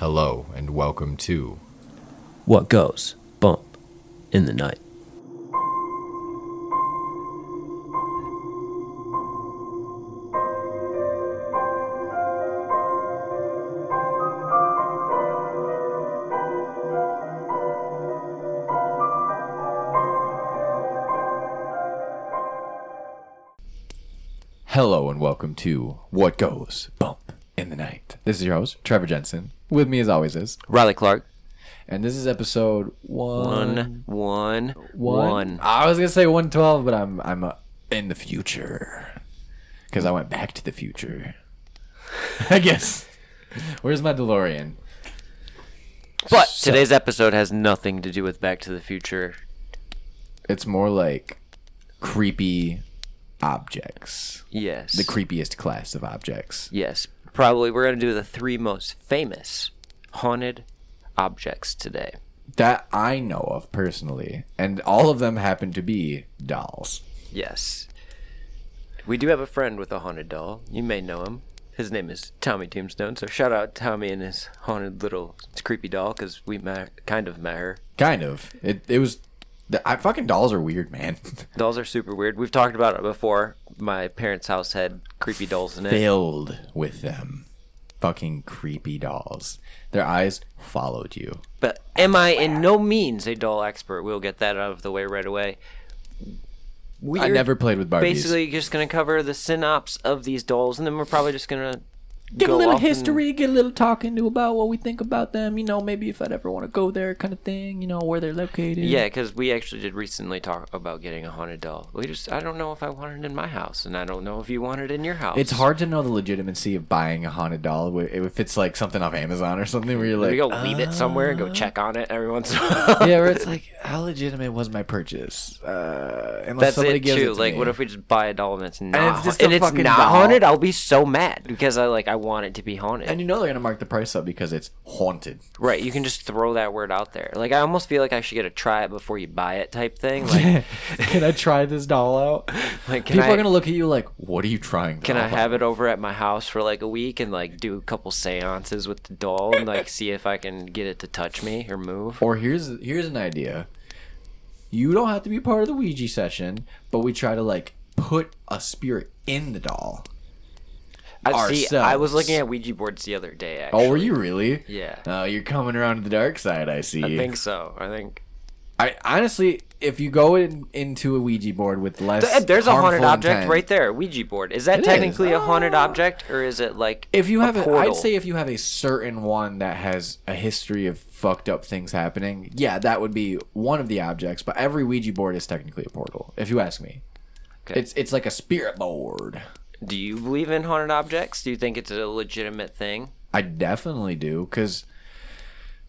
Hello and welcome to What goes bump in the night? Hello and welcome to What Goes Bump in the Night. This is your host, Trevor Jensen. With me as always is, Riley Clark. and this is episode one. One, one, one. I was gonna say one twelve, but I'm I'm uh, in the future because I went back to the future. I guess. Where's my DeLorean? But So- today's episode has nothing to do with Back to the Future. It's more like creepy objects. Yes. The creepiest class of objects. yes. Probably we're going to do the three most famous haunted objects today. That I know of personally, and all of them happen to be dolls. Yes. We do have a friend with a haunted doll. You may know him. His name is Tommy Tombstone. So shout out Tommy and his haunted little creepy doll because we met, kind of met her. Kind of. It it was. The, I, fucking dolls are weird, man. Dolls are super weird. We've talked about it before. My parents' house had creepy dolls in it. Filled with them. Fucking creepy dolls. Their eyes followed you. But am I in no means a doll expert? We'll get that out of the way right away. We I never played with Barbies. basically just going to cover the synopsis of these dolls, and then we're probably just going to Give go a little off and- history, get a little talking to about what we think about them. You know, maybe if I'd ever want to go there, kind of thing. You know, where they're located. Yeah, because we actually did recently talk about getting a haunted doll. We just, I don't know if I want it in my house, and I don't know if you want it in your house. It's hard to know the legitimacy of buying a haunted doll wi- if it's like something off Amazon or something where you're like, we go leave it somewhere and go check on it every once in a while. yeah, where it's like, how legitimate was my purchase? Uh, unless That's somebody it gives too. it to like, me. what if we just buy a doll and it's not, it's just and it's not doll. haunted? I'll be so mad because I like I want it to be haunted. And you know they're gonna mark the price up because it's haunted. Right, you can just throw that word out there. Like I almost feel like I should get a try it before you buy it type thing. Like, can I try this doll out? like can People I are gonna look at you like, "What are you trying?" can I have it over at my house for like a week and like do a couple seances with the doll and like see if I can get it to touch me or move? Or here's here's an idea. You don't have to be part of the Ouija session, but we try to like put a spirit in the doll. I see. I was looking at Ouija boards the other day. Actually. Oh, were you really? Yeah. Oh, you're coming around to the dark side. I see. I think so. I think I honestly, if you go in, into a Ouija board with less, Th- there's a haunted object intent- right there. Ouija board. Is that It is. technically a haunted Ah. object or is it like If you have, a? I'd say if you have a certain one that has a history of fucked up things happening, yeah, that would be one of the objects. But every Ouija board is technically a portal, if you ask me. Okay. It's it's like a spirit board. Do you believe in haunted objects? Do you think it's a legitimate thing? I definitely do, because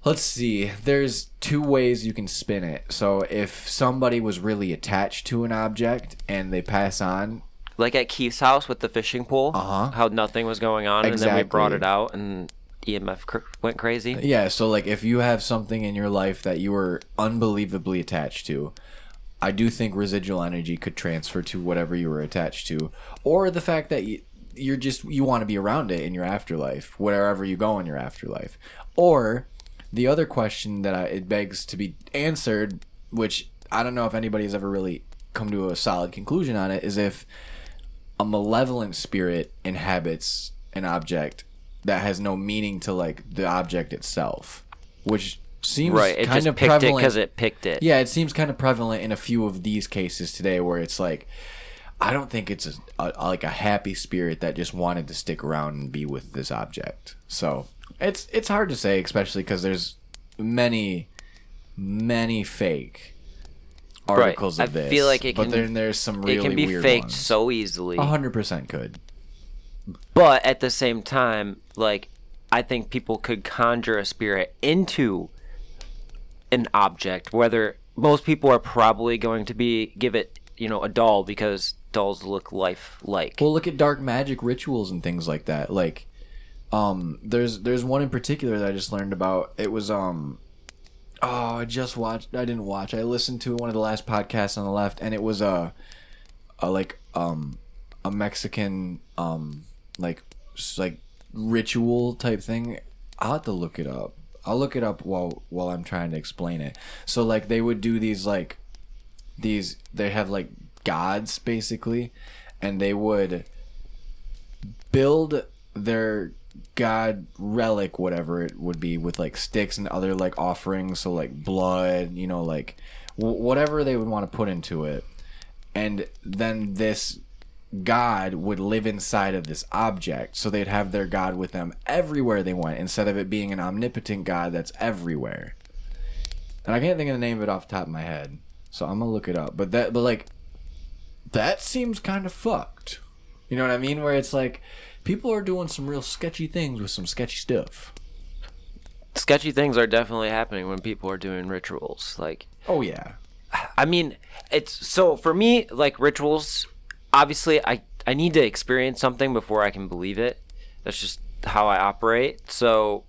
let's see, there's two ways you can spin it. So if somebody was really attached to an object and they pass on, Like at Keith's house with the fishing pole, Uh-huh. how nothing was going on, and then we brought it out, and EMF cr- went crazy. Yeah, so like if you have something in your life that you were unbelievably attached to, I do think residual energy could transfer to whatever you were attached to, or the fact that you, you're just you want to be around it in your afterlife, wherever you go in your afterlife, or the other question that I, it begs to be answered, which I don't know if anybody has ever really come to a solid conclusion on it, is if a malevolent spirit inhabits an object that has no meaning to like the object itself, which seems Right, it kind of picked it prevalent. because it picked it. yeah, it seems kind of prevalent in a few of these cases today, where it's like, I don't think it's a, a like a happy spirit that just wanted to stick around and be with this object. So it's it's hard to say, especially because there's many, many fake articles I of this. I feel like it but can- then there's some really it can be weird faked ones. so easily. Hundred percent could. But at the same time, like I think people could conjure a spirit into an object. Whether most people are probably going to be give it, you know, a doll because dolls look life-like. Well, look at dark magic rituals and things like that. Like, um, there's there's one in particular that I just learned about. It was um, oh, I just watched. I didn't watch. I listened to one of the last podcasts on the left, and it was a, a like um, a Mexican um, like like ritual type thing. I'll have to look it up. I'll look it up while while I'm trying to explain it. So like they would do these like these they have like gods basically and they would build their god relic whatever it would be with like sticks and other like offerings so like blood you know like w- whatever they would want to put into it and then this god would live inside of this object so they'd have their god with them everywhere they went instead of it being an omnipotent god that's everywhere and i can't think of the name of it off the top of my head so i'm gonna look it up but that but like that seems kind of fucked you know what i mean where it's like people are doing some real sketchy things with some sketchy stuff Sketchy things are definitely happening when people are doing rituals. Like, oh yeah I mean, it's so for me, like rituals. Obviously, I I need to experience something before I can believe it. That's just how I operate. So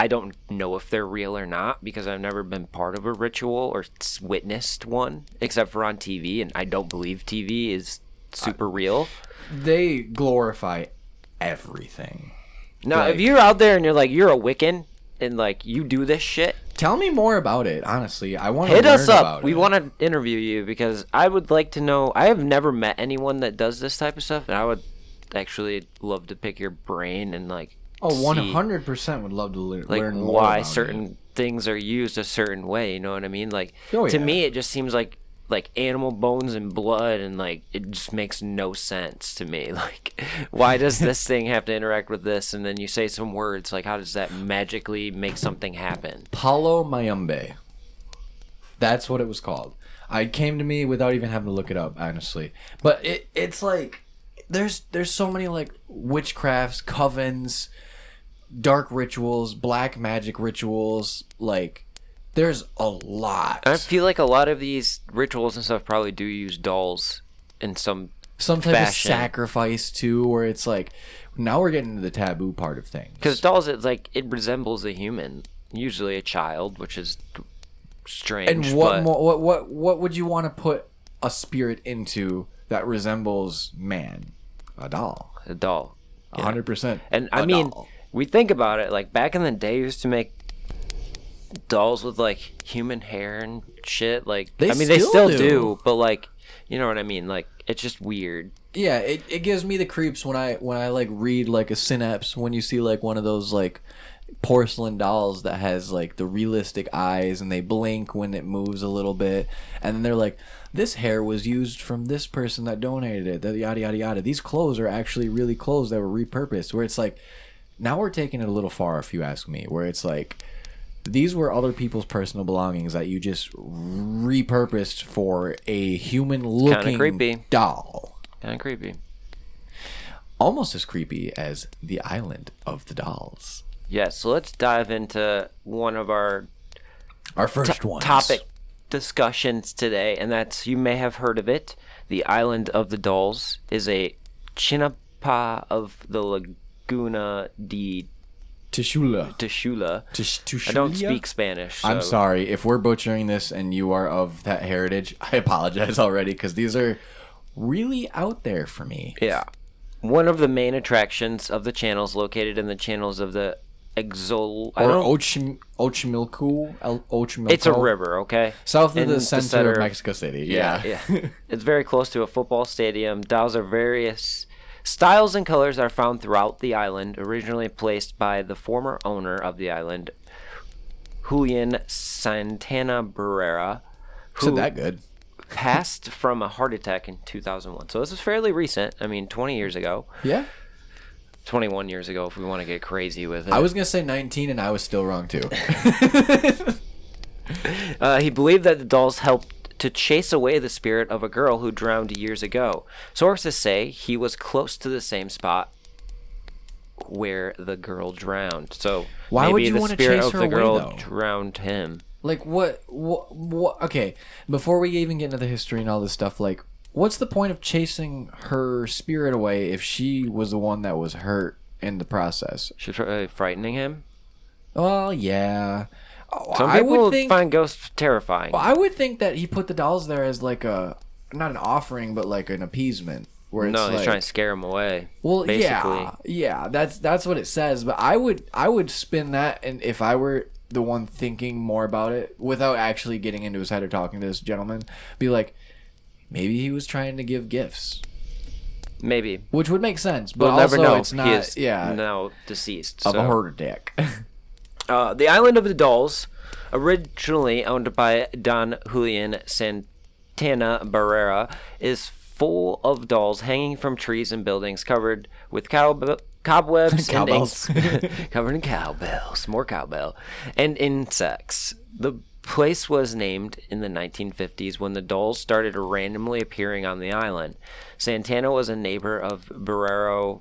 I don't know if they're real or not because I've never been part of a ritual or witnessed one, except for on TV, and I don't believe TV is super real. they glorify everything Now, if you're out there and you're like you're a Wiccan and like you do this shit, tell me more about it honestly i want to hit us up. We want to interview you because I would like to know. I have never met anyone that does this type of stuff, and I would actually love to pick your brain and like oh see, 100% would love to le- like learn more why certain it. things are used a certain way. You know what I mean? Like Oh, to me, it just seems like like animal bones and blood, and like it just makes no sense to me. Like, why does this thing have to interact with this? And then you say some words. Like, how does that magically make something happen? Palo Mayombe. That's what it was called. I came to me without even having to look it up, honestly. But it it's like there's there's so many like witchcrafts, covens, dark rituals, black magic rituals, like there's a lot. I feel like a lot of these rituals and stuff probably do use dolls in some Some type fashion. of sacrifice too, where it's like now we're getting to the taboo part of things. because dolls it's like it resembles a human, usually a child, which is strange. And what but more, what what what would you want to put a spirit into that resembles man? A doll. a doll. A hundred percent. And I mean, doll. we think about it. Like back in the day, used to make dolls with like human hair and shit. Like They I mean, they still still do. do. but like you know what I mean. Like it's just weird. yeah, it, it gives me the creeps when I when I like read like a synapse when you see like one of those like porcelain dolls that has like the realistic eyes and they blink when it moves a little bit and then they're like this hair was used from this person that donated it that yada yada yada these clothes are actually really clothes that were repurposed where it's like now we're taking it a little far if you ask me where it's like these were other people's personal belongings that you just repurposed for a human looking creepy. doll Kind of creepy. almost as creepy as the island of the dolls Yeah. So let's dive into one of our our first one topic discussions today, and that's you may have heard of it. The Island of the Dolls is a chinapa of the Laguna de Tishula. Tishula. Tish- I don't speak Spanish. I'm sorry if we're butchering this and you are of that heritage. I apologize already because these are really out there for me. Yeah. One of the main attractions of the channels located in the channels of the Exol. Or Ochim- Ochimilco. El- Ochimilco. it's a river, okay? South of In the center, center- of Mexico City. Yeah, Yeah. yeah. it's very close to a football stadium. Dolls are various styles and colors are found throughout the island, originally placed by the former owner of the island, Julian Santana Barrera, who Said that good. passed from a heart attack in 2001. So this is fairly recent. I mean, 20 years ago. Yeah. 21 years ago if we want to get crazy with it. I was going to say 19 and I was still wrong too. Uh, he believed that the dolls helped to chase away the spirit of a girl who drowned years ago. Sources say he was close to the same spot where the girl drowned. So Why maybe would you the wanna spirit chase of her the away, girl though? drowned him. like what, what what okay before we even get into the history and all this stuff like what's the point of chasing her spirit away if she was the one that was hurt in the process She's tried frightening him. well yeah Oh, Some i people would think find ghosts terrifying. Well, i would think that he put the dolls there as like a not an offering but like an appeasement Where it's no, he's like, trying to scare him away. well, basically. yeah, yeah. That's that's what it says. But I would I would spin that, and if I were the one thinking more about it without actually getting into his head or talking to this gentleman, be like, maybe he was trying to give gifts, Maybe. which would make sense. But We'll also, never know. it's not. he is yeah, now deceased. of so. a heart attack. Uh, the Island of the Dolls, originally owned by Don Julian Santana Barrera, is full of dolls hanging from trees and buildings covered with cow- cobwebs and Cowbells. covered in cowbells, more cowbell, and insects. The place was named in the 1950s when the dolls started randomly appearing on the island. Santana was a neighbor of Barrero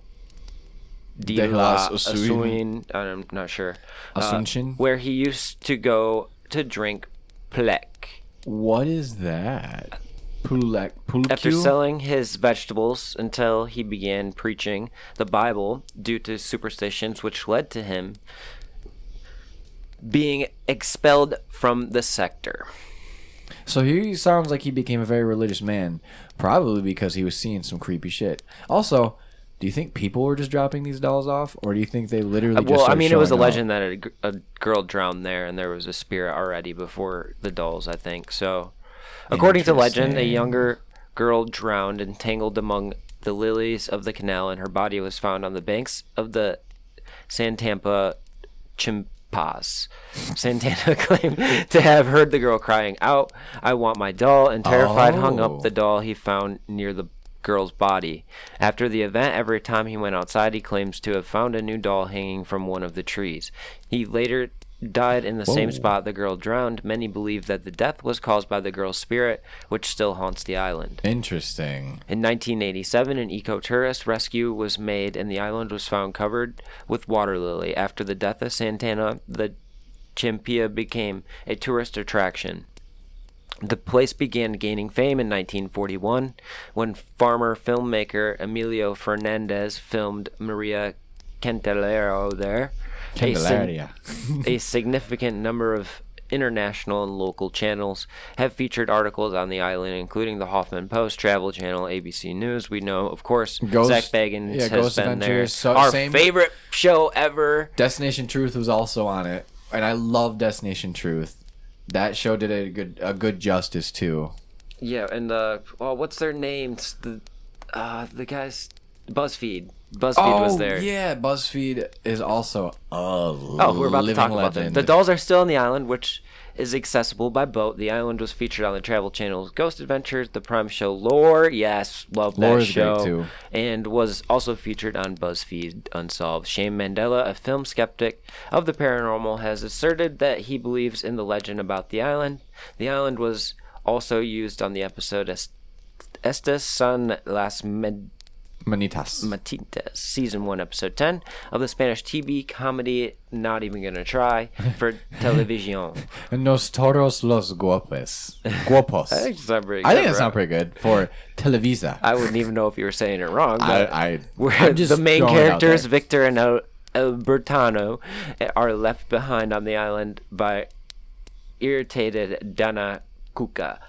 de la las Asun- Asun, I'm not sure. uh, Asunción? where he used to go to drink plek. what is that? Pulak, After selling his vegetables until he began preaching the Bible due to superstitions, which led to him being expelled from the sector. So he sounds like he became a very religious man, probably because he was seeing some creepy shit. Also, do you think people were just dropping these dolls off, or do you think they literally? Uh, just well, I mean, it was a showing up? legend that a, girl drowned there, and there was a spirit already before the dolls. I think so. According to legend, a younger girl drowned entangled among the lilies of the canal, and her body was found on the banks of the Santampa Chimpas. Santana claimed to have heard the girl crying out, "I want my doll," and terrified, hung Oh. up the oh. doll he found near the girl's body. After the event, every time he went outside, he claims to have found a new doll hanging from one of the trees. He later died in the same spot the girl drowned. Many believe that the death was caused by the girl's spirit, which still haunts the island. Interesting. In 1987, an ecotourist rescue was made, and the island was found covered with water lily. After the death of Santana, the Chimpia became a tourist attraction. The place began gaining fame in 1941 when farmer filmmaker Emilio Fernandez filmed Maria Cantelero there. A Candelaria. a significant number of international and local channels have featured articles on the island, including the Hoffman Post, Travel Channel, ABC News. We know, of course, Ghost- Zach Bagans yeah, has Ghost been there. So- Our favorite show ever. Destination Truth was also on it, and I love Destination Truth. That show did a good a good justice too. Yeah, and uh, oh, what's their names? The uh, the guys, BuzzFeed. BuzzFeed was there. Oh, yeah, BuzzFeed is also a Oh, we're about to talk about them. The dolls are still on the island, which is accessible by boat. The island was featured on the Travel Channel's Ghost Adventures, the Prime show Lore. Yes, love that Lore is great, show. too. And was also featured on BuzzFeed Unsolved. Shane Mandela, a film skeptic of the paranormal, has asserted that he believes in the legend about the island. The island was also used on the episode Est- Estas son las Med- Manitas. Matintes, season one, episode ten of the Spanish TV comedy "Not Even Gonna Try" for television. Nosotros los guapos. Guapos. I think, it's pretty I think that sounds pretty good for Televisa. I wouldn't even know if you were saying it wrong. I, But I, where I'm just the main throwing it out characters. Victor and El- Albertano, are left behind on the island by irritated Dana Cuca.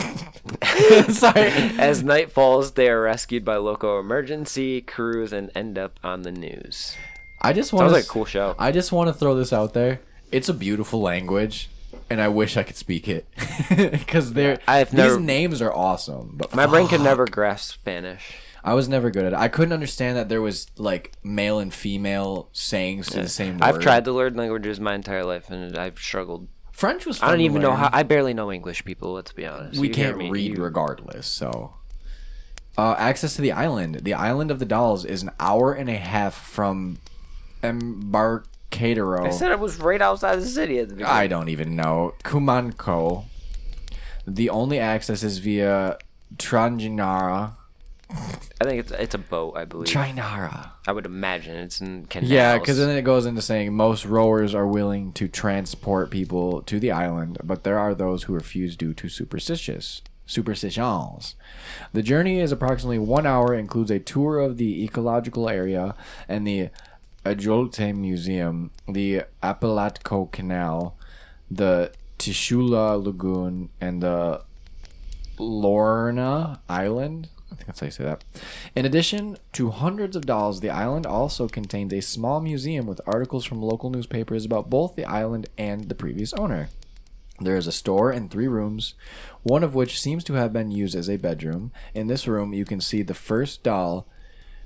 Sorry. As night falls, they are rescued by local emergency crews and end up on the news. I just want Sounds to. like a cool show. I just want to throw this out there. It's a beautiful language, and I wish I could speak it because they're I've these never- names are awesome. But My brain could fuck. never grasp Spanish. I was never good at it. I couldn't understand that there was like male and female sayings to the same word. I've tried to learn languages my entire life, and I've struggled. French was. I don't to even know how. I barely know English, people. Let's be honest. we You can't me, read you- regardless. So, uh, access to the island. The island of the dolls is an hour and a half from Embarcadero. I said it was right outside the city at the beginning. I don't even know. Kumanko. The only access is via Tranginara. I think it's it's a boat. I believe. Trinara. I would imagine it's in canals. Yeah, because then it goes into saying most rowers are willing to transport people to the island, but there are those who refuse due to superstitious superstitions. The journey is approximately one hour, includes a tour of the ecological area and the Ajolte Museum, the Apalatco Canal, the Tishula Lagoon, and the Lorna Island. I think that's how you say that. In addition to hundreds of dolls, the island also contains a small museum with articles from local newspapers about both the island and the previous owner. There is a store and three rooms, one of which seems to have been used as a bedroom. In this room, you can see the first doll,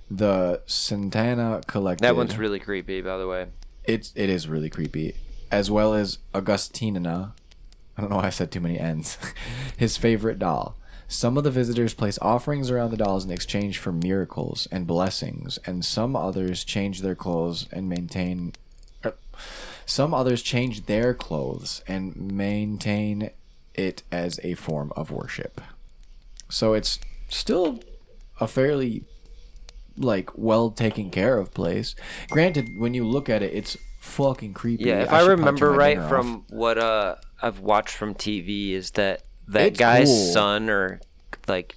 the Santana collected. That one's really creepy, by the way. It's it is really creepy, as well as Augustina. I don't know why I said too many N's. His favorite doll. Some of the visitors place offerings around the dolls in exchange for miracles and blessings, and some others change their clothes and maintain. er, Some others change their clothes and maintain it as a form of worship. So it's still a fairly like well taken care of place. Granted, when you look at it, it's fucking creepy. Yeah, if I, punch remember right dinner off. from what uh I've watched from TV is that that It's guy's cool. son or like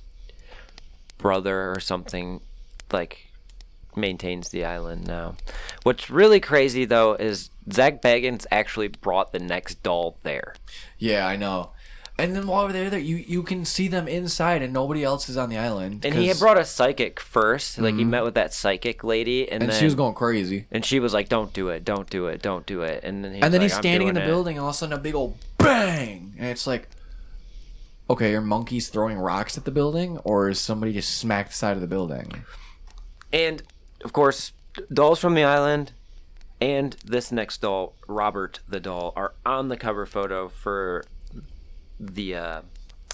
brother or something like maintains the island now. What's really crazy though is Zach Bagans actually brought the next doll there. Yeah, I know. And then while they're there, you you can see them inside, and nobody else is on the island. And he had brought a psychic first. Like he mm-hmm. met with that psychic lady and, and then she was going crazy. and she was like, Don't do it, don't do it, don't do it. And then he and then was he's standing in the it." building, and all of a sudden a big old bang, and it's like, okay, are monkeys throwing rocks at the building, or is somebody just smacked the side of the building? And of course, dolls from the island and this next doll, Robert the doll, are on the cover photo for the uh,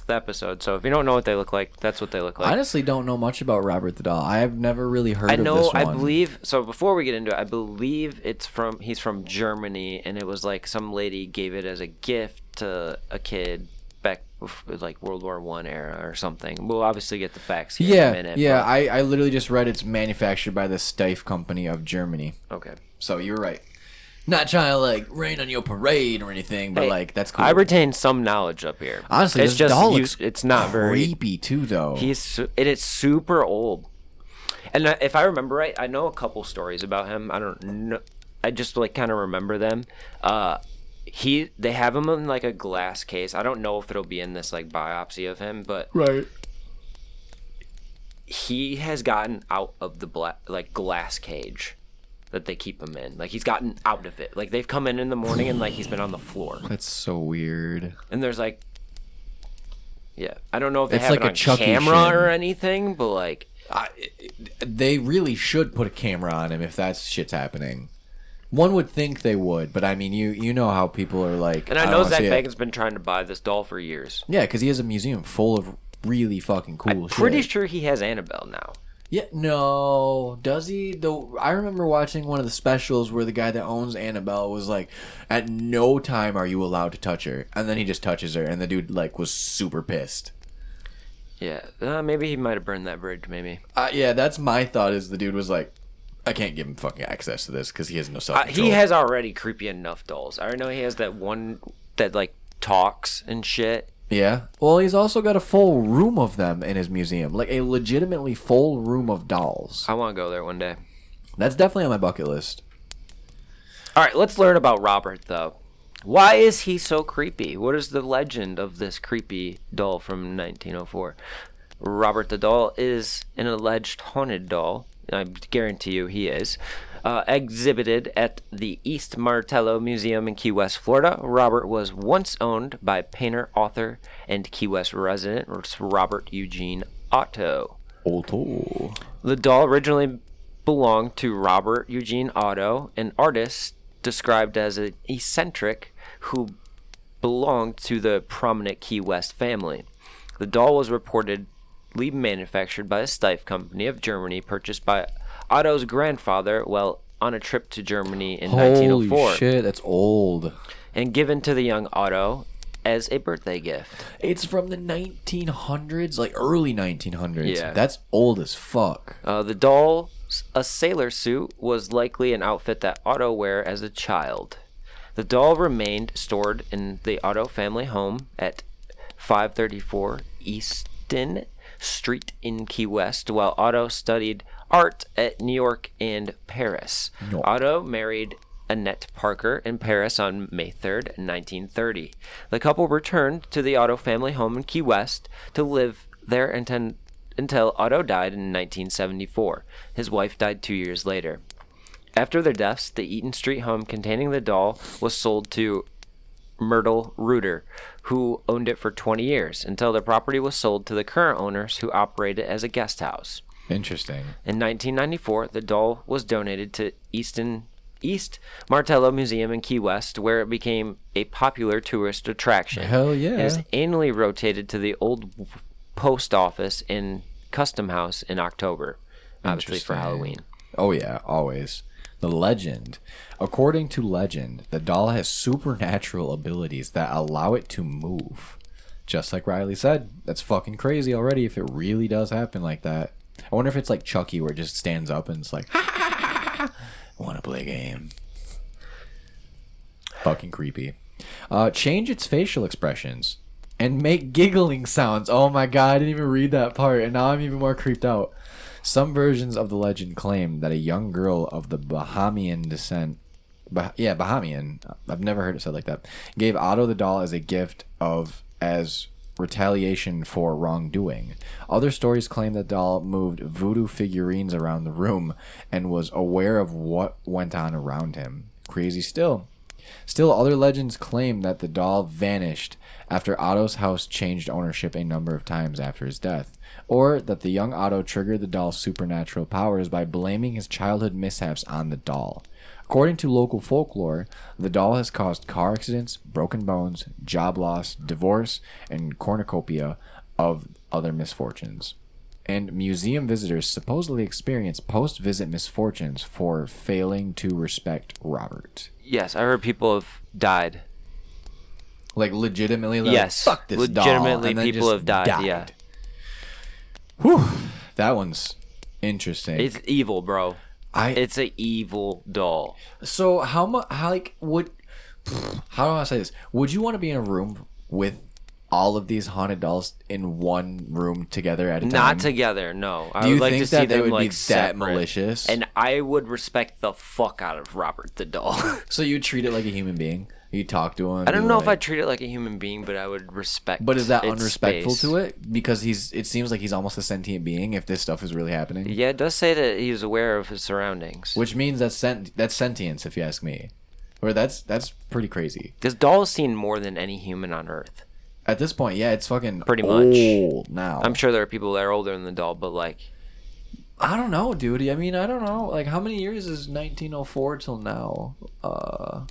the episode. So if you don't know what they look like, that's what they look like. I honestly don't know much about Robert the doll. I have never really heard I of know. I believe. So before we get into it, I believe it's from. He's from Germany, and it was like some lady gave it as a gift to a kid back like World War One era or something. We'll obviously get the facts here in a Yeah, minute. yeah. but- I, I literally just read it's manufactured by the Steiff Company of Germany. okay. So you're right. Not trying to like rain on your parade or anything, but Hey, like that's cool. I retain some knowledge up here. Honestly, it's this just doll you- looks it's not very. creepy too, though. He's su- and it's super old. And I- if I remember right, I know a couple stories about him. I don't know. I just like kind of remember them. Uh, he they have him in like a glass case. I don't know if it'll be in this like biopsy of him, but right. he has gotten out of the black like glass cage that they keep him in. Like he's gotten out of it. Like they've come in in the morning and like he's been on the floor. That's so weird. And there's like, yeah, I don't know if they It's have like it a on Chucky camera shin. or anything, but like, I, they really should put a camera on him if that shit's happening. One would think they would, but I mean, you you know how people are like. and I don't know Zach see it. Bacon's been trying to buy this doll for years. Yeah, because he has a museum full of really fucking cool shit. Pretty sure he has Annabelle now. Yeah, no, does he? Though I remember watching one of the specials where the guy that owns Annabelle was like, "At no time are you allowed to touch her," and then he just touches her, and the dude like was super pissed. Yeah, uh, maybe he might have burned that bridge. Maybe Uh, yeah, that's my thought. Is the dude was like, "I can't give him fucking access to this because he has no self uh, he has already creepy enough dolls. I know he has that one that like talks and shit. Yeah. Well, he's also got a full room of them in his museum, like a legitimately full room of dolls. I want to go there one day. That's definitely on my bucket list. All right, let's learn about Robert though. Why is he so creepy? What is the legend of this creepy doll from 1904? Robert the doll is an alleged haunted doll. I guarantee you he is. Uh, exhibited at the East Martello Museum in Key West, Florida. Robert was once owned by painter, author, and Key West resident Robert Eugene Otto. Otto. The doll originally belonged to Robert Eugene Otto, an artist described as an eccentric who belonged to the prominent Key West family. The doll was reportedly manufactured by a Steiff company of Germany, purchased by Otto's grandfather while on a trip to Germany in Holy 1904, shit, that's old. and given to the young Otto as a birthday gift. It's from the 1900s, like early 1900s. Yeah. That's old as fuck. Uh, the doll, a sailor suit, was likely an outfit that Otto wore as a child. The doll remained stored in the Otto family home at 534 Eaton Street in Key West, while Otto studied art at New York and Paris. No. Otto married Annette Parker in Paris on May 3rd, 1930. The couple returned to the Otto family home in Key West to live there until until Otto died in 1974. His wife died two years later. After their deaths, the Eaton Street home containing the doll was sold to Myrtle Reuter, who owned it for 20 years, until the property was sold to the current owners who operate it as a guest house. Interesting. In 1994, the doll was donated to Easton East Martello Museum in Key West, where it became a popular tourist attraction. Hell yeah. It is annually rotated to the old post office in Custom House in October, obviously for Halloween. Oh yeah, always. The legend. According to legend, the doll has supernatural abilities that allow it to move. Just like Riley said, that's fucking crazy already if it really does happen like that. I wonder if it's like Chucky where it just stands up and it's like, want to play a game. Fucking creepy. Uh, change its facial expressions and make giggling sounds. Oh my god, I didn't even read that part, and now I'm even more creeped out. Some versions of the legend claim that a young girl of the Bahamian descent, bah- yeah, Bahamian, I've never heard it said like that, gave Otto the doll as a gift of as retaliation for wrongdoing. Other stories claim that doll moved voodoo figurines around the room and was aware of what went on around him. Crazy still. Still, other legends claim that the doll vanished after Otto's house changed ownership a number of times after his death, or that the young Otto triggered the doll's supernatural powers by blaming his childhood mishaps on the doll. According to local folklore, the doll has caused car accidents, broken bones, job loss, divorce, and cornucopia of other misfortunes. And museum visitors supposedly experience post visit misfortunes for failing to respect Robert. Yes, I heard people have died. Like legitimately, like, Yes, fuck this doll, legitimately and then people just have died, yeah. Whew, that one's interesting. It's evil, bro. I It's a evil doll. so how much? How like would? How do I say this? Would you want to be in a room with all of these haunted dolls in one room together at a time? Not together, no. I Do you would like think to see that they them would be like that separate. malicious? And I would respect the fuck out of Robert the doll. So you treat it like a human being. You talk to him. I don't know if I'd treat it like a human being, but I would respect. But is that unrespectful space. to it? Because he's. It seems like he's almost a sentient being. If this stuff is really happening, Yeah, it does say that he's aware of his surroundings. which means that's sent. That's sentience, if you ask me. Or that's that's pretty crazy. This doll seen more than any human on Earth. At this point, yeah, it's fucking Pretty much. old now. I'm sure there are people that are older than the doll, but like, I don't know, dude. I mean, I don't know. Like, how many years is 1904 till now? Uh,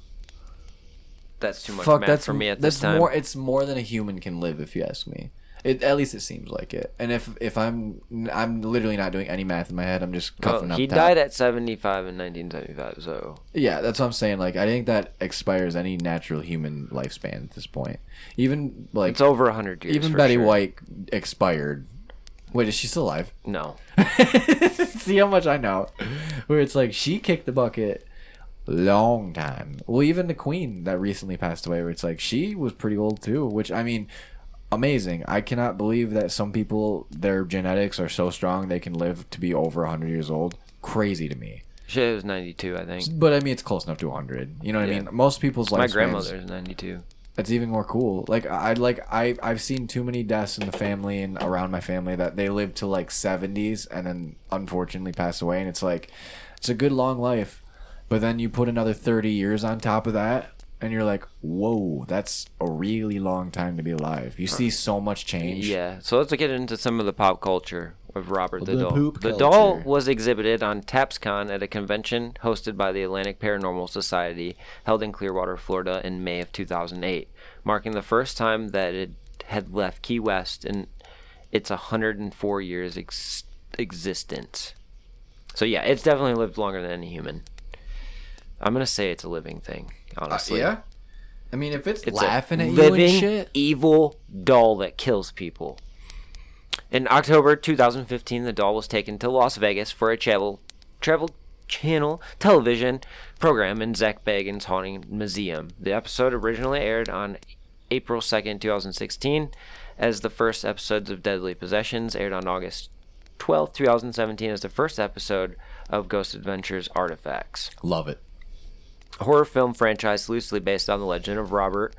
that's too much fuck, math that's for me at that's this time. more. It's more than a human can live, if you ask me. It at least it seems like it. And if if I'm I'm literally not doing any math in my head. I'm just Well, cuffing up. he died at 75 in 1975, so Yeah, that's what I'm saying. Like, I think that expires any natural human lifespan at this point. Even like it's over 100 years. even Betty sure. White expired. Wait, is she still alive? No, See how much I know. Where it's like she kicked the bucket long time. Well, even the queen that recently passed away, where it's like she was pretty old too. Which I mean, amazing. I cannot believe that some people their genetics are so strong they can live to be over hundred years old. Crazy to me. she was 92, I think. But I mean, it's close enough to hundred. You know what I mean? Most people's like My lifespans. grandmother is 92. It's even more cool. Like I'd like I I've seen too many deaths in the family and around my family that they live to like seventies and then unfortunately pass away and it's like it's a good long life. But then you put another thirty years on top of that and you're like, Whoa, that's a really long time to be alive. You see so much change. Yeah, so let's get into some of the pop culture of Robert the, The Doll. poop the culture. doll was exhibited on TAPSCon at a convention hosted by the Atlantic Paranormal Society held in Clearwater, Florida in May of 2008, marking the first time that it had left Key West in its 104 years ex- existence. So yeah, it's definitely lived longer than any human. I'm going to say it's a living thing, Uh, honestly. yeah. I mean if it's, It's laughing a at you living and shit. evil doll that kills people. In October 2015, the doll was taken to Las Vegas for a travel travel channel television program in Zach Bagans' Haunting Museum. The episode originally aired on April 2nd, 2016, as the first episodes of Deadly Possessions aired on August 12th, 2017, as the first episode of Ghost Adventures Artifacts Love it. Horror film franchise loosely based on the legend of Robert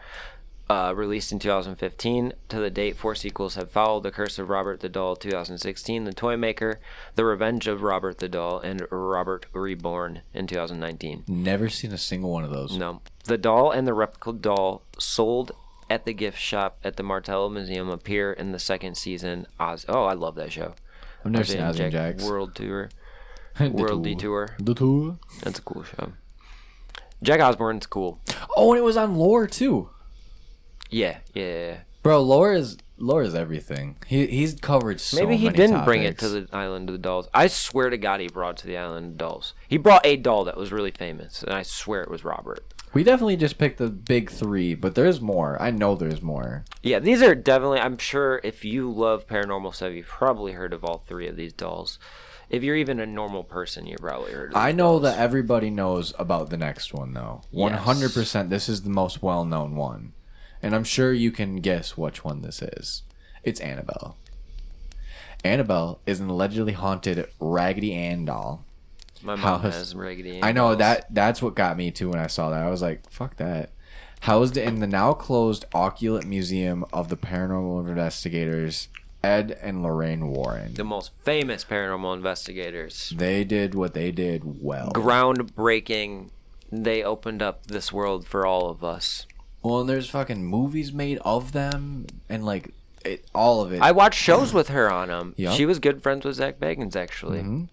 uh, released in 2015. To the date, four sequels have followed: The Curse of Robert the Doll, 2016, The Toy Maker, The Revenge of Robert the Doll, and Robert Reborn in 2019. Never seen a single one of those. No, the doll and the replica doll sold at the gift shop at the Martello Museum appear in the second season. Oz. Oh, I love that show. I've never seen Ozzy and Jack. World Tour. World tour. Detour. The tour. That's a cool show. Jack Osbourne's cool. Oh, and it was on Lore too. Yeah, yeah. Bro, Lore is Lore is everything. He he's covered so Maybe he didn't bring it to the island of the dolls. I swear to God, he brought it to the island of dolls. He brought a doll that was really famous, and I swear it was Robert. We definitely just picked the big three, but there's more. I know there's more. Yeah, these are definitely. I'm sure if you love paranormal stuff, you've probably heard of all three of these dolls. If you're even a normal person, you probably heard. of I know that everybody knows about the next one though. One hundred percent. This is the most well-known one, and I'm sure you can guess which one this is. It's Annabelle. Annabelle is an allegedly haunted Raggedy Ann doll. my mom house- has Raggedy. Ann I know dolls. that that's what got me too when I saw that. I was like, "Fuck that." Housed in the now closed Oculate Museum of the Paranormal Investigators, Ed and Lorraine Warren. the most famous paranormal investigators. They did what they did well. Groundbreaking. They opened up this world for all of us. Well, and there's fucking movies made of them, and like it, all of it. I watched shows with her on them. Yup. She was good friends with Zach Bagans, actually. Mm-hmm.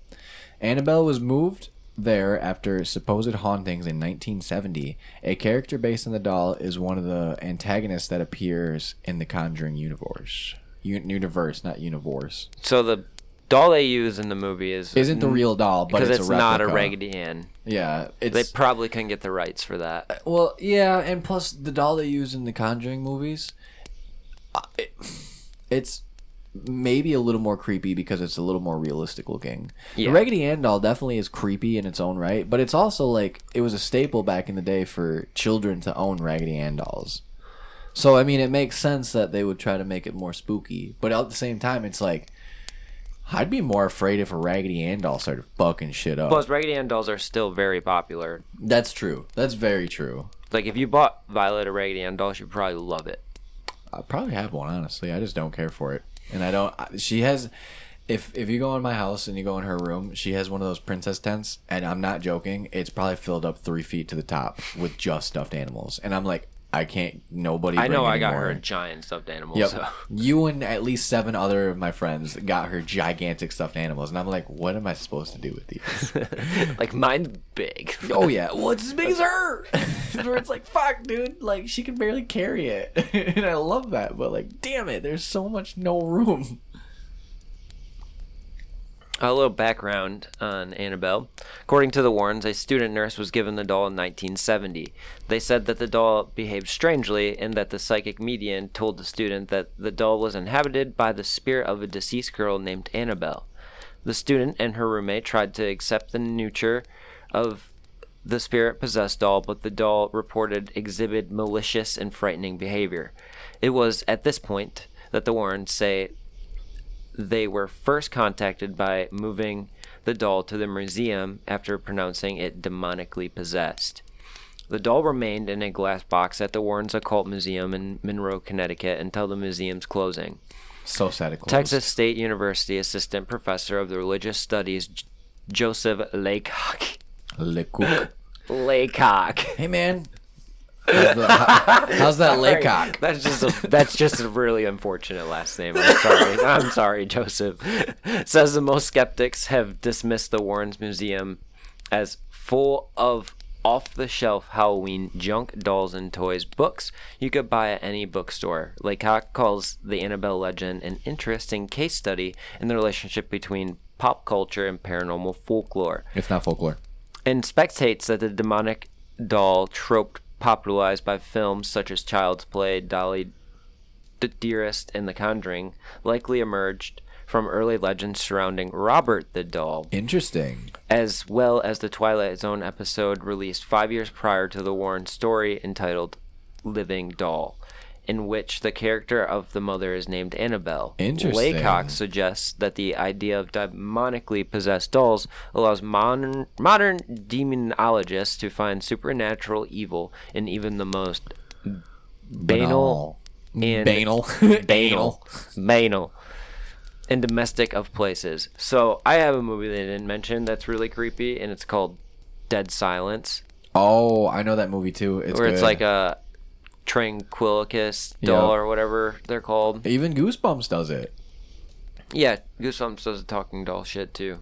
Annabelle was moved there after supposed hauntings in 1970. A character based on the doll is one of the antagonists that appears in the Conjuring universe. Universe, not universe. So the doll they use in the movie is Isn't the real doll, but because it's, it's, a not a replica. Raggedy Ann. Yeah, They it's probably couldn't get the rights for that. well, yeah, and plus the doll they use in the Conjuring movies, uh, it, it's maybe a little more creepy because it's a little more realistic looking. Yeah. The Raggedy Ann doll definitely is creepy in its own right, but it's also like it was a staple back in the day for children to own Raggedy Ann dolls. So I mean, it makes sense that they would try to make it more spooky, but at the same time, it's like. I'd be more afraid if a Raggedy Ann doll started fucking shit up. Plus, Raggedy Ann dolls are still very popular. That's true. That's very true. Like if you bought Violet a Raggedy Ann doll, she'd probably love it. I probably have one honestly. I just don't care for it, and I don't. She has. If if you go in my house and you go in her room, she has one of those princess tents, and I'm not joking. It's probably filled up three feet to the top with just stuffed animals, and I'm like, I can't. Nobody. I know I got her a giant stuffed animal. Yep. So. You and at least seven other of my friends got her gigantic stuffed animals, and I'm like, what am I supposed to do with these? like mine's big. oh yeah, well it's as big as her. Where it's like, fuck, dude, like she can barely carry it, and I love that. But like, damn it, there's so much no room. A little background on Annabelle. According to the Warrens, a student nurse was given the doll in 1970. They said that the doll behaved strangely and that the psychic medium told the student that the doll was inhabited by the spirit of a deceased girl named Annabelle. The student and her roommate tried to accept the nature of the spirit possessed doll, but the doll reported exhibited malicious and frightening behavior. It was at this point that the Warrens say they were first contacted by moving the doll to the museum after pronouncing it demonically possessed. The doll remained in a glass box at the Warrens Occult Museum in Monroe, Connecticut until the museum's closing. So sad it closed. Texas State University assistant professor of the religious studies J- Joseph Laycock. Lecoq. Laycock. Hey man, how's, the, how- how's that Laycock? That's just a, that's just a really unfortunate last name. I'm sorry. I'm sorry, Joseph. Says the most skeptics have dismissed the Warrens Museum as full of off-the-shelf Halloween junk dolls and toys books you could buy at any bookstore. Laycock calls the Annabelle legend an interesting case study in the relationship between pop culture and paranormal folklore It's not folklore. and spectates that the demonic doll trope popularized by films such as Child's Play, Dolly the Dearest, and The Conjuring likely emerged from early legends surrounding Robert the doll, Interesting. as well as the Twilight Zone episode released five years prior to the Warren story entitled Living Doll, in which the character of the mother is named Annabelle. Interesting. Laycock suggests that the idea of demonically possessed dolls allows modern, modern demonologists to find supernatural evil in even the most banal, and banal, banal, banal, and domestic of places. So I have a movie they didn't mention that's really creepy, and it's called Dead Silence, Oh, I know that movie too. It's where it's like a tranquilicus doll Yeah. or whatever they're called. even Goosebumps does it. Yeah, Goosebumps does the talking doll shit too.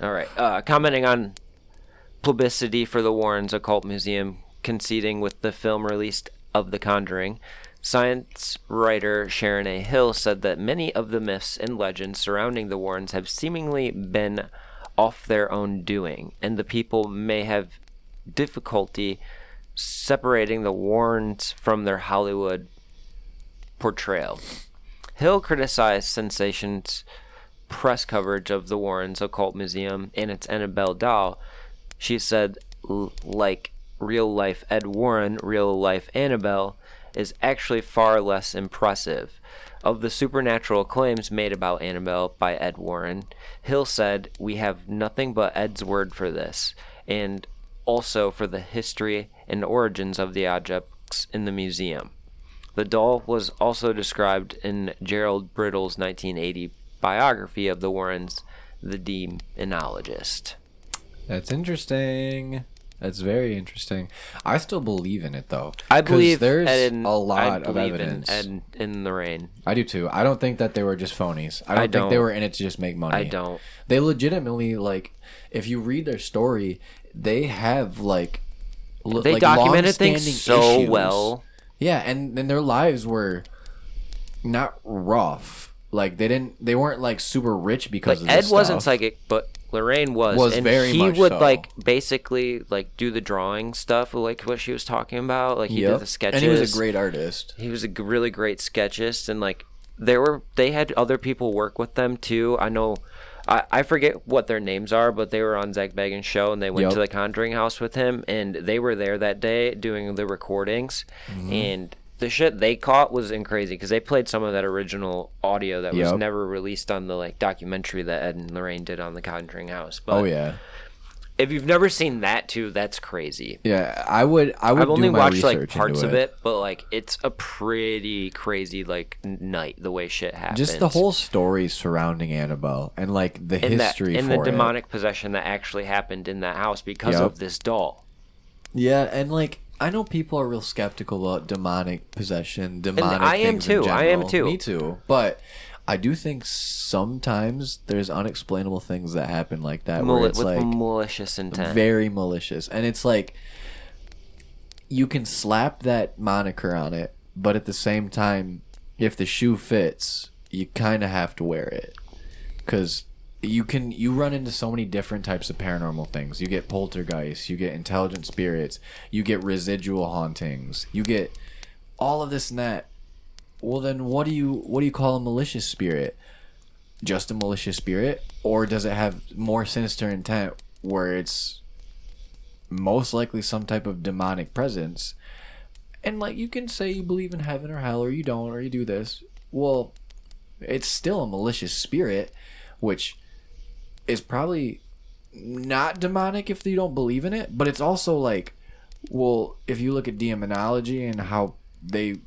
All right. Uh, commenting on publicity for the Warrens Occult Museum conceding with the film released of The Conjuring, science writer Sharon A. Hill said that many of the myths and legends surrounding the Warrens have seemingly been off their own doing, and the people may have difficulty separating the Warrens from their Hollywood portrayal. Hill criticized Sensation's press coverage of the Warrens Occult Museum and its Annabelle doll. She said, like real life Ed Warren, real life Annabelle is actually far less impressive. Of the supernatural claims made about Annabelle by Ed Warren, Hill said, We have nothing but Ed's word for this, and also for the history and origins of the objects in the museum. The doll was also described in Gerald Brittle's 1980 biography of the Warrens, The Demonologist. That's interesting. That's very interesting. I still believe in it though. I believe there's in, a lot of evidence. In, Ed in the rain. I do too. I don't think that they were just phonies. I don't, I think they don't. were in it to just make money. I don't. They legitimately like, if you read their story, they have like, l- They like, documented things so issues. well. Yeah, and then their lives were not rough. Like they didn't. They weren't like super rich because Like Ed wasn't psychic, but Lorraine was. Was and he would so. like basically like do the drawing stuff, like what she was talking about. Like he Yep. did the sketches. and he was a great artist. he was a really great sketchist and like there were they had other people work with them too i know i, I forget what their names are but they were on zach Bagans' show and they went Yep. to the conjuring house with him and they were there that day doing the recordings Mm-hmm. and the shit they caught was in crazy because they played some of that original audio that was never released on the like documentary that ed and lorraine did on the conjuring house but Oh yeah, if you've never seen that too that's crazy yeah. I would. I would. I've only watched like parts of it, but like it's a pretty crazy like night the way shit happens. Just the whole story surrounding Annabelle and like the in history that, in for the it. demonic possession that actually happened in that house because Yep. of this doll. Yeah, and like I know people are real skeptical about demonic possession, demonic I am too, I am too. Me too. But I do think sometimes there's unexplainable things that happen like that where it's with like malicious intent. very malicious, and it's like you can slap that moniker on it, but at the same time, if the shoe fits, you kind of have to wear it because you can you run into so many different types of paranormal things. You get poltergeists, you get intelligent spirits, you get residual hauntings, you get all of this and that. Well, then what do you what do you call a malicious spirit? Just a malicious spirit, or does it have more sinister intent where it's most likely some type of demonic presence? And like you can say you believe in heaven or hell, or you don't, or you do this. Well, it's still a malicious spirit, which is probably not demonic if you don't believe in it, but it's also like, well, if you look at demonology and how they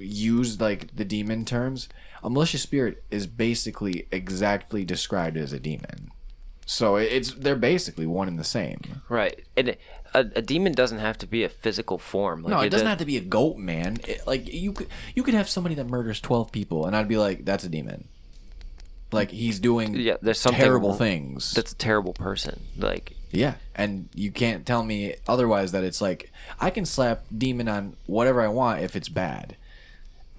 use like the demon terms, a malicious spirit is basically exactly described as a demon. So it's they're basically one and the same. right. And a, a demon doesn't have to be a physical form. Like No, it doesn't does- have to be a goat man. It, like you could you could have somebody that murders twelve people, and I'd be like, that's a demon. Like he's doing Yeah, there's something terrible things. That's a terrible person. Like Yeah, and you can't tell me otherwise that it's like I can slap demon on whatever I want if it's bad,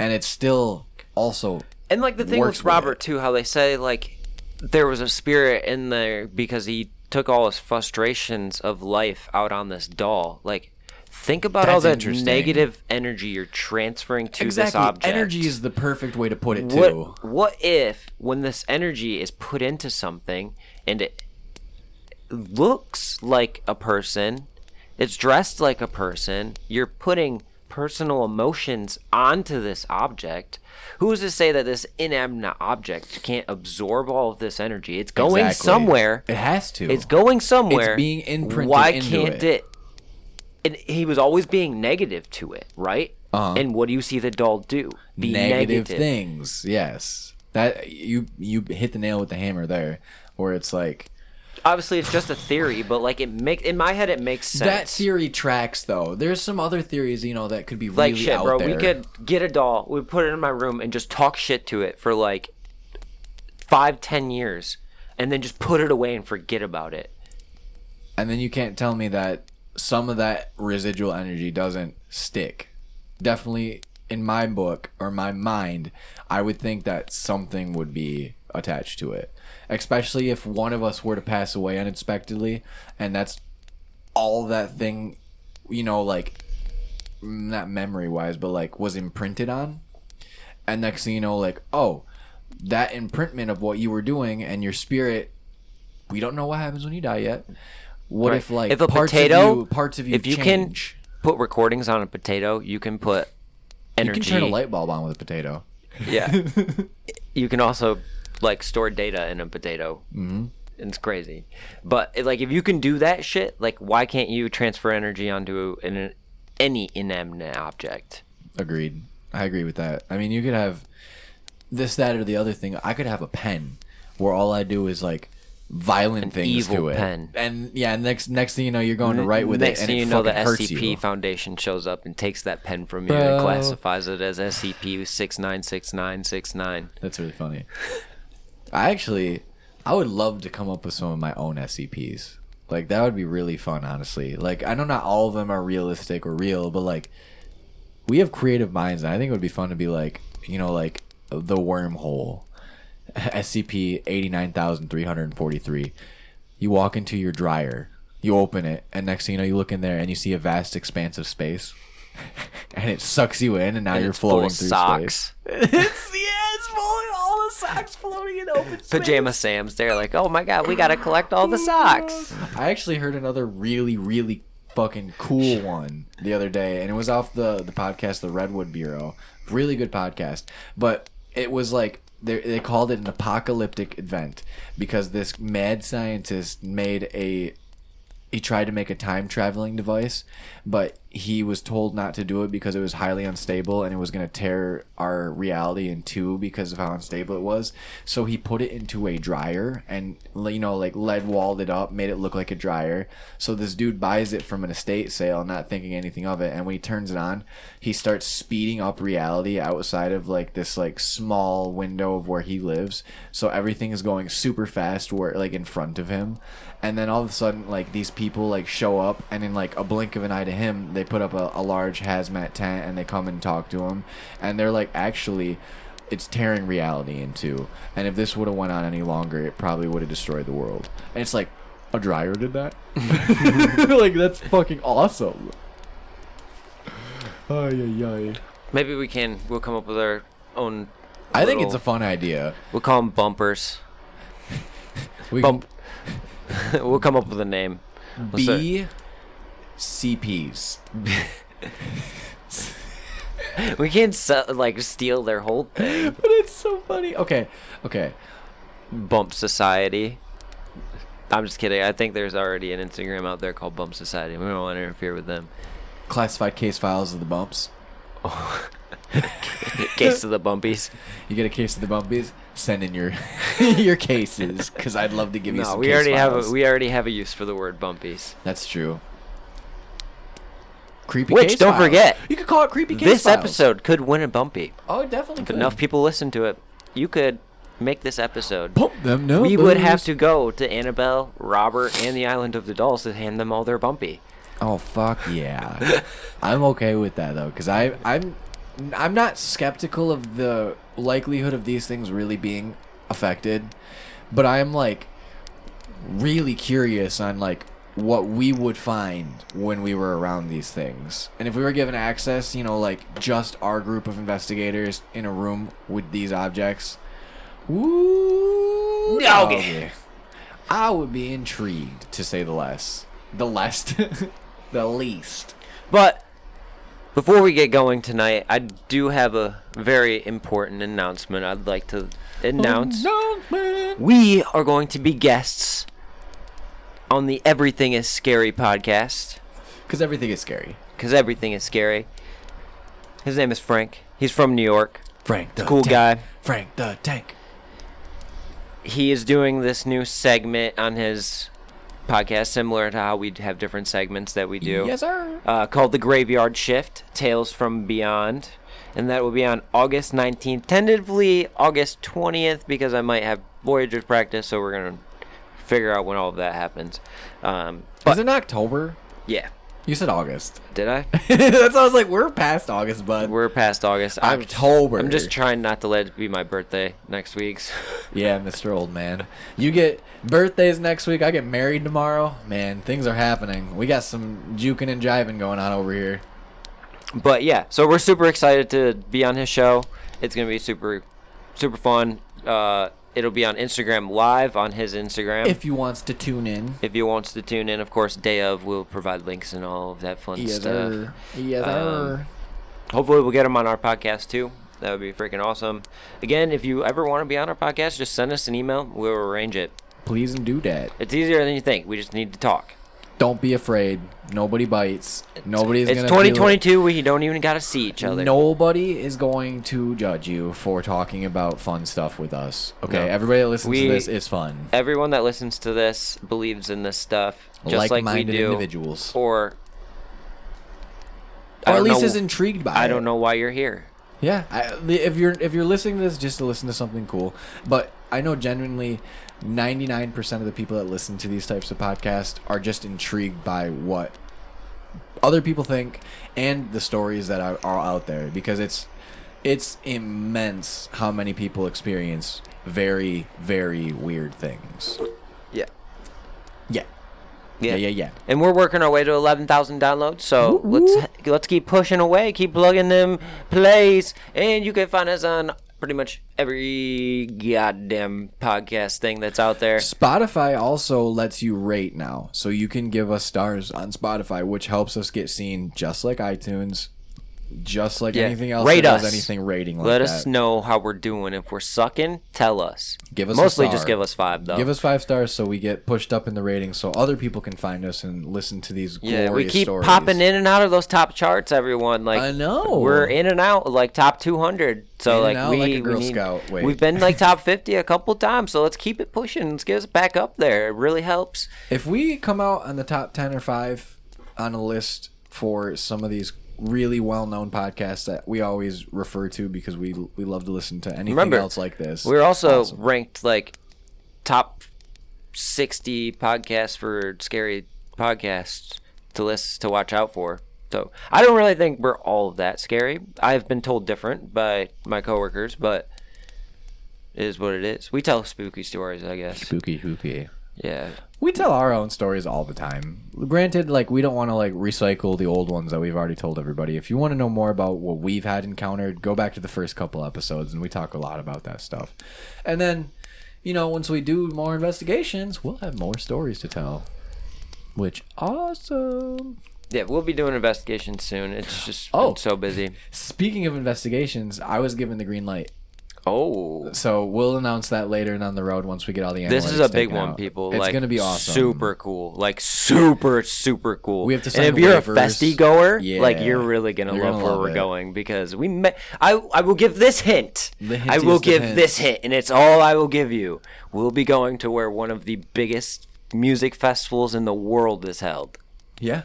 and it's still also And like the thing works with Robert too, how they say like there was a spirit in there because he took all his frustrations of life out on this doll. Like think about all That's that negative energy you're transferring to this object. energy is the perfect way to put it too. what what if when this energy is put into something and it looks like a person, it's dressed like a person, you're putting personal emotions onto this object. Who is to say that this inanimate object can't absorb all of this energy? It's going Exactly. somewhere. It has to. It's going somewhere. being imprinted Why into can't it. it? And he was always being negative to it, right? Uh-huh. And what do you see the doll do? Be negative, negative. things. Yes, that you you hit the nail with the hammer there, where it's like Obviously, it's just a theory, but like it make in my head it makes sense. that theory tracks though. There's some other theories you know that could be really like shit, out bro. there. We could get a doll, we put it in my room, and just talk shit to it for like five, ten years, and then just put it away and forget about it. and then you can't tell me that some of that residual energy doesn't stick. Definitely in my book or my mind, I would think that something would be attached to it. Especially if one of us were to pass away unexpectedly and that's all that thing, you know, like not memory wise, but like was imprinted on. And next thing you know, like, oh, that imprintment of what you were doing and your spirit we don't know what happens when you die yet. What Right. if like if a parts potato, of you, parts of you if you change? can put recordings on a potato, you can put energy. You can turn a light bulb on with a potato. Yeah. you can also like store data in a potato. Mm-hmm. It's crazy, but like if you can do that shit, like why can't you transfer energy onto an, any inanimate object? Agreed. I agree with that. I mean, you could have this, that, or the other thing. I could have a pen where all I do is like violent things evil to it. pen. And yeah, next next thing you know, you're going to write with Next it, and thing you know, the SCP. Foundation shows up and takes that pen from you Bro. and classifies it as SCP six nine six nine six nine. That's really funny. I actually, I would love to come up with some of my own SCPs. Like that would be really fun, honestly. Like I know not all of them are realistic or real, but like we have creative minds, and I think it would be fun to be like, you know, like the wormhole, SCP eighty nine thousand three hundred forty three. You walk into your dryer, you open it, and next thing you know, you look in there and you see a vast expanse of space, and it sucks you in, and now And you're it's full floating of through socks. space. It's yeah, full all the socks floating in open space. Pajama Sam's there, like, oh my god, we gotta collect all the socks. I actually heard another really, really fucking cool one the other day, and it was off the the podcast, the Redwood Bureau. Really good podcast, but it was like they they called it an apocalyptic event because this mad scientist made a he tried to make a time traveling device, but he was told not to do it because it was highly unstable and it was going to tear our reality in two because of how unstable it was. So he put it into a dryer and you know like lead walled it up, made it look like a dryer. So this dude buys it from an estate sale, not thinking anything of it, and when he turns it on, he starts speeding up reality outside of like this like small window of where he lives. So everything is going super fast where like in front of him and then all of a sudden like these people like show up and in like a blink of an eye to him they put up a, a large hazmat tent and they come and talk to him and they're like actually it's tearing reality in two and if this would have went on any longer it probably would have destroyed the world and it's like a dryer did that like that's fucking awesome ay, ay, ay. Maybe we can. We'll come up with our own. i think it's a fun idea We'll call them bumpers. we Bump. we'll come up with a name. can What's that? b cps We can't sell, like steal their whole thing. but it's so funny okay okay Bump Society. I'm just kidding. I think there's already an Instagram out there called Bump Society. We don't want to interfere with them. classified case files of the bumps Case of the bumpies. You get a case of the bumpies. Send in your your cases because I'd love to give you No, some. we already have a, we already have a use for the word bumpies. That's true. Creepy. Which, don't forget, you could call it creepy case This files. episode could win a bumpy. Oh, definitely. If Could. enough people listen to it, you could make this episode. pump them. No, we would have to go to Annabelle, Robert, and the Island of the Dolls to hand them all their bumpy. Oh fuck yeah! I'm okay with that though, because I I'm I'm not skeptical of the likelihood of these things really being affected, but I'm like really curious on like what we would find when we were around these things, and if we were given access, you know, like just our group of investigators in a room with these objects. Woo! Okay. doggy. I would be intrigued to say the less. The less. the least. But before we get going tonight, I do have a very important announcement I'd like to announce. We are going to be guests on the Everything is Scary podcast Because everything is scary. because everything is scary. His name is Frank. He's from New York. Frank the Cool tank. guy. Frank the tank. He is doing this new segment on his podcast, similar to how we have different segments that we do. Yes, sir. uh, called The Graveyard Shift Tales from Beyond. And that will be on August 19th, tentatively August 20th, because I might have Voyagers practice, so we're going to figure out when all of that happens. Um, Is it in October? yeah, You said August. did I? That's why I was like, we're past August, bud. We're past August. I'm, October. I'm just trying not to let it be my birthday next week. Yeah, Mr. Old Man. You get birthdays next week. I get married tomorrow. Man, things are happening. We got some juking and jiving going on over here. but yeah, so we're super excited to be on his show. It's gonna be super, super fun. Uh, it'll be on Instagram live on his Instagram. If you wants to tune in. if you wants to tune in, of course, day of we'll provide links and all of that fun Yes, stuff. Yes, Um. Hopefully, we'll get him on our podcast too. That would be freaking awesome. Again, if you ever want to be on our podcast, just send us an email. We'll arrange it. Please and do that. It's easier than you think. We just need to talk. Don't be afraid. Nobody bites. Nobody's it's gonna 2022. We don't even got to see each other. Nobody is going to judge you for talking about fun stuff with us. Okay, No. everybody that listens We- to this is fun. Everyone that listens to this believes in this stuff, just like we Like-minded do. individuals, Or, I or at don't least know- is intrigued by. It. I it. don't know why you're here. Yeah, I, if you're if you're listening to this just to listen to something cool, but I know genuinely, ninety nine percent of the people that listen to these types of podcasts are just intrigued by what other people think and the stories that are, are out there because it's it's immense how many people experience very very weird things. Yeah. Yeah, yeah, yeah, yeah. And we're working our way to 11,000 downloads, so let's let's keep pushing away, keep plugging them plays, and you can find us on pretty much every goddamn podcast thing that's out there. Spotify also lets you rate now, so you can give us stars on Spotify, which helps us get seen just like iTunes, just like Yeah. anything else Rate us. anything rating like Let that. us know how we're doing. If we're sucking, tell us. Give us mostly just give us five though. Give us five stars so we get pushed up in the ratings, so other people can find us and listen to these yeah, we keep stories. popping in and out of those top charts. Everyone, like I know. we're in and out like top 200. So In like out we, like a we need- Scout. Wait. we've been like top 50 a couple times. So let's keep it pushing. Let's get us back up there. It really helps. If we come out on the top ten or five on a list for some of these really well-known podcasts that we always refer to because we we love to listen to anything Remember, else like this. We're also Awesome. ranked like top 60 podcasts for scary podcasts to list to watch out for. So I don't really think we're all that scary. I've been told different by my coworkers, but it is what it is. We tell spooky stories, I guess. spooky, spooky. Yeah. We tell our own stories all the time. Granted, like we don't want to like recycle the old ones that we've already told everybody. If you want to know more about what we've had encountered, go back to the first couple episodes and we talk a lot about that stuff. And then, you know, once we do more investigations, we'll have more stories to tell. Which awesome. Yeah, we'll be doing investigations soon. It's just Oh. been so busy. Speaking of investigations, I was given the green light. Oh. So we'll announce that later and down the road once we get all the answers. This is analytics a big taken one, out. people. It's like, gonna be awesome. Super cool. Like super, super cool. We have to And if you're waivers. a festy goer, like Yeah. you're really gonna You're love gonna where love we're it. going because we met. I I will give this hint. The I will give hints. this hint, and it's all I will give you. We'll be going to where one of the biggest music festivals in the world is held. Yeah.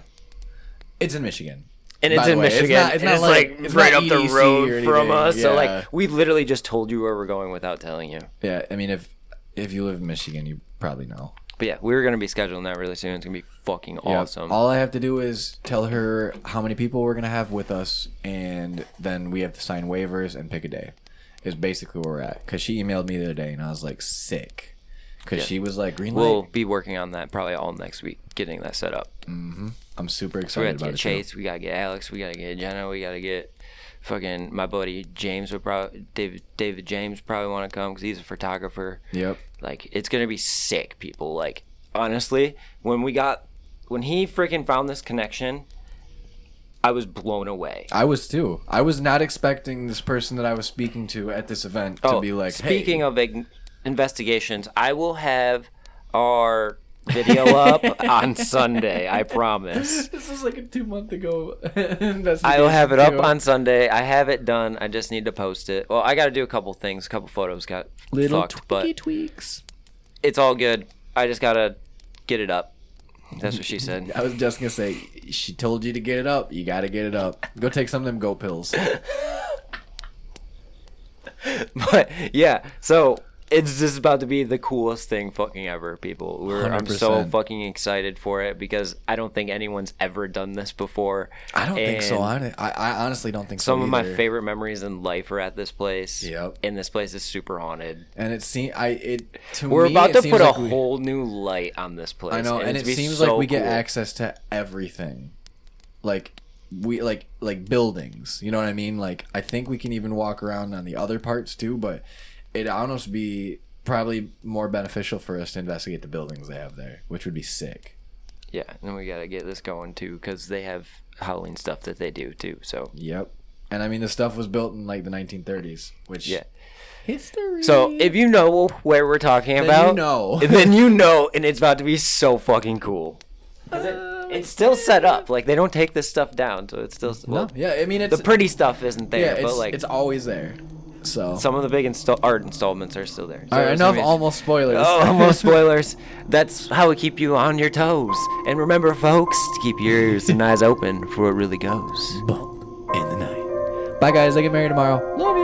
It's in Michigan. And it's in way, it's Michigan. it's not it's like- like, it's right not up the road from us. So like we literally just told you where we're going without telling you. Yeah, I mean, if if you live in Michigan, you probably know. But yeah, we're gonna be scheduling that really soon. It's gonna be fucking Yeah. awesome. All I have to do is tell her how many people we're gonna have with us, and then we have to sign waivers and pick a day. Is basically where we're at. Cause she emailed me the other day, and I was like sick. Cause Yeah. she was like, "Green light." We'll be working on that probably all next week, getting that set up. Mm-hmm. I'm super So we got to about get. Chase, we gotta get Alex, we gotta get Jenna, we gotta get fucking my buddy James would probably David David James probably want to come because he's a photographer. Yep. Like it's gonna be sick, people. Like honestly, when we got when he freaking found this connection, I was blown away. I was too. I was not expecting this person that I was speaking to at this event to oh, be like, Oh, speaking hey, of investigations, I will have our video up on Sunday. I promise. This was like a two month ago. I will have it up on Sunday. I have it done. I just need to post it. Well, I got to do a couple things. A couple photos got little fucked, but tweaks. it's all good. I just gotta get it up. That's what she said. I was just gonna say, she told you to get it up. You gotta get it up. Go take some of them goat pills. but yeah, so it's just about to be the coolest thing fucking ever, people. We're, I'm so fucking excited for it because I don't think anyone's ever done this before. I don't think so. I, I honestly don't think so. Some of my favorite memories in life are at this place. Yep. And this place is super haunted. And it seems I it to We're me, about to put like a we- whole new light on this place. I know, and it's it seems so like we get cool. access to everything, like we like like buildings. You know what I mean? Like I think we can even walk around on the other parts too, but it'd almost be probably more beneficial for us to investigate the buildings they have there, which would be sick. Yeah, and we gotta get this going too because they have Halloween stuff that they do too. So Yep. And I mean, the stuff was built in like the 1930s, which yeah. history. So if you know where we're talking you about, know. then you know, and it's about to be so fucking cool. it, it's still set up. Like they don't take this stuff down, so it's still well, no, yeah, I mean it's the pretty stuff isn't yeah, there, it's, but like it's always there. So some of the big install art installments are still there. So all right, enough amazing. almost spoilers. Oh, almost spoilers. That's how we keep you on your toes. And remember, folks, to keep your ears and eyes open for what really goes. Bump in the night. Bye guys, I get married tomorrow. Love